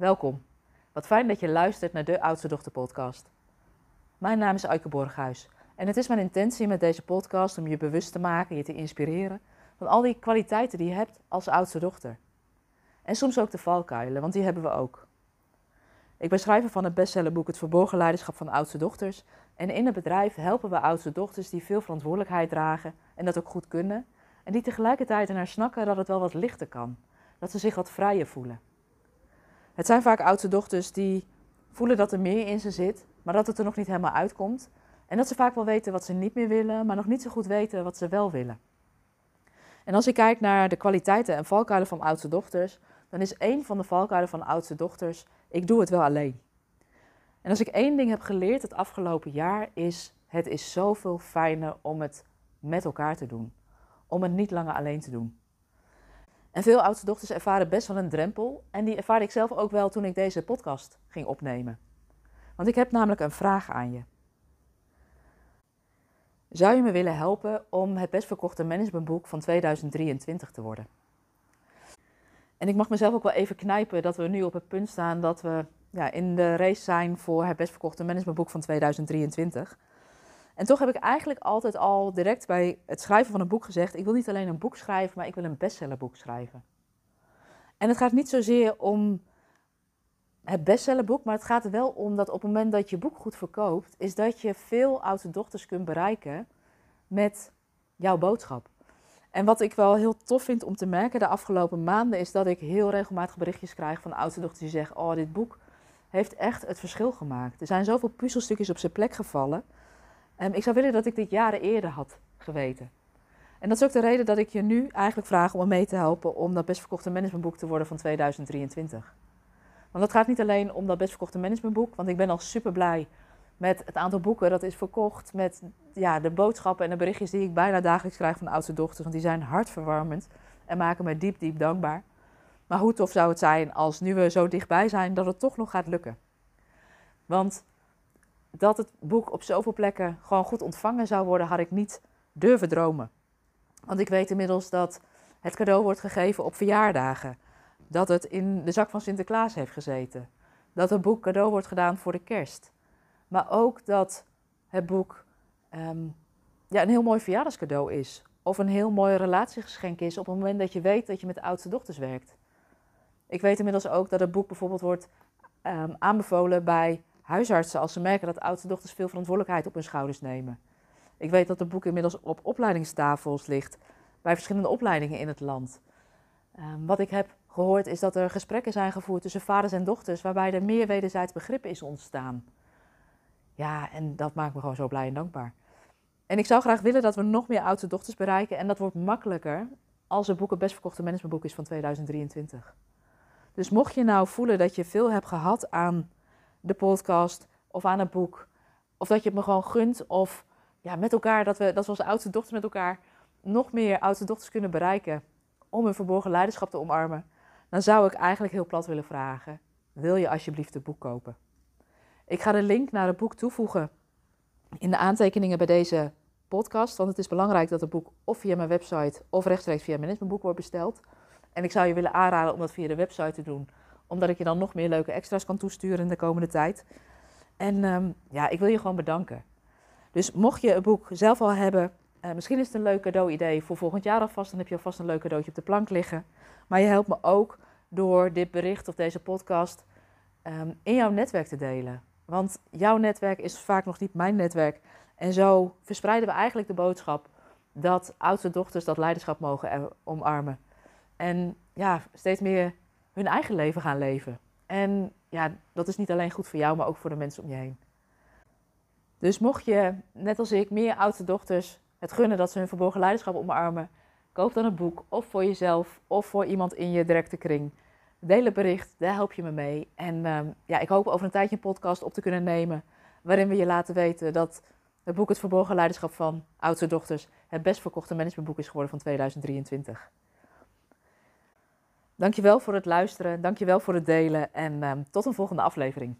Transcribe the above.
Welkom. Wat fijn dat je luistert naar de Oudste Dochter podcast. Mijn naam is Eike Borghuis en het is mijn intentie met deze podcast om je bewust te maken, je te inspireren van al die kwaliteiten die je hebt als oudste dochter. En soms ook de valkuilen, want die hebben we ook. Ik ben schrijver van het bestsellerboek Het Verborgen Leiderschap van Oudste Dochters. En in het bedrijf helpen we oudste dochters die veel verantwoordelijkheid dragen en dat ook goed kunnen. En die tegelijkertijd naar snakken dat het wel wat lichter kan. Dat ze zich wat vrijer voelen. Het zijn vaak oudste dochters die voelen dat er meer in ze zit, maar dat het er nog niet helemaal uitkomt. En dat ze vaak wel weten wat ze niet meer willen, maar nog niet zo goed weten wat ze wel willen. En als ik kijk naar de kwaliteiten en valkuilen van oudste dochters, dan is één van de valkuilen van oudste dochters, ik doe het wel alleen. En als ik één ding heb geleerd het afgelopen jaar, is het is zoveel fijner om het met elkaar te doen. Om het niet langer alleen te doen. En veel oudste dochters ervaren best wel een drempel. En die ervaarde ik zelf ook wel toen ik deze podcast ging opnemen. Want ik heb namelijk een vraag aan je. Zou je me willen helpen om het best verkochte managementboek van 2023 te worden? En ik mag mezelf ook wel even knijpen dat we nu op het punt staan dat we ja, in de race zijn voor het best verkochte managementboek van 2023. En toch heb ik eigenlijk altijd al direct bij het schrijven van een boek gezegd: ik wil niet alleen een boek schrijven, maar ik wil een bestsellerboek schrijven. En het gaat niet zozeer om het bestsellerboek, maar het gaat er wel om dat op het moment dat je boek goed verkoopt, is dat je veel oudste dochters kunt bereiken met jouw boodschap. En wat ik wel heel tof vind om te merken de afgelopen maanden, is dat ik heel regelmatig berichtjes krijg van oudste dochters die zeggen: Oh, dit boek heeft echt het verschil gemaakt. Er zijn zoveel puzzelstukjes op zijn plek gevallen. Um, ik zou willen dat ik dit jaren eerder had geweten. En dat is ook de reden dat ik je nu eigenlijk vraag om me mee te helpen om dat best verkochte managementboek te worden van 2023. Want het gaat niet alleen om dat best verkochte managementboek, want ik ben al super blij met het aantal boeken dat is verkocht, met ja, de boodschappen en de berichtjes die ik bijna dagelijks krijg van de oudste dochters, want die zijn hartverwarmend en maken me diep, diep dankbaar. Maar hoe tof zou het zijn als nu we zo dichtbij zijn, dat het toch nog gaat lukken. Want dat het boek op zoveel plekken gewoon goed ontvangen zou worden, had ik niet durven dromen. Want ik weet inmiddels dat het cadeau wordt gegeven op verjaardagen. Dat het in de zak van Sinterklaas heeft gezeten. Dat het boek cadeau wordt gedaan voor de kerst. Maar ook dat het boek ehm, ja, een heel mooi verjaardagscadeau is. Of een heel mooi relatiegeschenk is op het moment dat je weet dat je met de oudste dochters werkt. Ik weet inmiddels ook dat het boek bijvoorbeeld wordt um, aanbevolen bij huisartsen als ze merken dat oudste dochters veel verantwoordelijkheid op hun schouders nemen. Ik weet dat het boek inmiddels op opleidingstafels ligt bij verschillende opleidingen in het land. Um, wat ik heb gehoord is dat er gesprekken zijn gevoerd tussen vaders en dochters waarbij er meer wederzijds begrip is ontstaan. Ja, en dat maakt me gewoon zo blij en dankbaar. En ik zou graag willen dat we nog meer oudste dochters bereiken en dat wordt makkelijker als het boek het best verkochte managementboek is van 2023. Dus mocht je nou voelen dat je veel hebt gehad aan de podcast of aan het boek, of dat je het me gewoon gunt, of ja, met elkaar, dat we, dat als oudste dochters met elkaar nog meer oudste dochters kunnen bereiken om hun verborgen leiderschap te omarmen, dan zou ik eigenlijk heel plat willen vragen: wil je alsjeblieft het boek kopen? Ik ga de link naar het boek toevoegen in de aantekeningen bij deze podcast, want het is belangrijk dat het boek of via mijn website of rechtstreeks via managementboek wordt besteld. En ik zou je willen aanraden om dat via de website te doen, omdat ik je dan nog meer leuke extra's kan toesturen de komende tijd. En um, ja, ik wil je gewoon bedanken. Dus mocht je het boek zelf al hebben, uh, misschien is het een leuk cadeau-idee voor volgend jaar alvast. Dan heb je alvast een leuk cadeautje op de plank liggen. Maar je helpt me ook door dit bericht of deze podcast um, in jouw netwerk te delen. Want jouw netwerk is vaak nog niet mijn netwerk. En zo verspreiden we eigenlijk de boodschap dat oudste dochters dat leiderschap mogen omarmen. En ja, steeds meer eigen leven gaan leven. En ja, dat is niet alleen goed voor jou, maar ook voor de mensen om je heen. Dus mocht je, net als ik, meer oudste dochters het gunnen dat ze hun verborgen leiderschap omarmen, koop dan een boek, of voor jezelf, of voor iemand in je directe kring. Deel het bericht, daar help je me mee. En uh, ja, ik hoop over een tijdje een podcast op te kunnen nemen, waarin we je laten weten dat het boek Het Verborgen Leiderschap van Oudste Dochters het best verkochte managementboek is geworden van 2023. Dankjewel voor het luisteren, dankjewel voor het delen en uh, tot een volgende aflevering.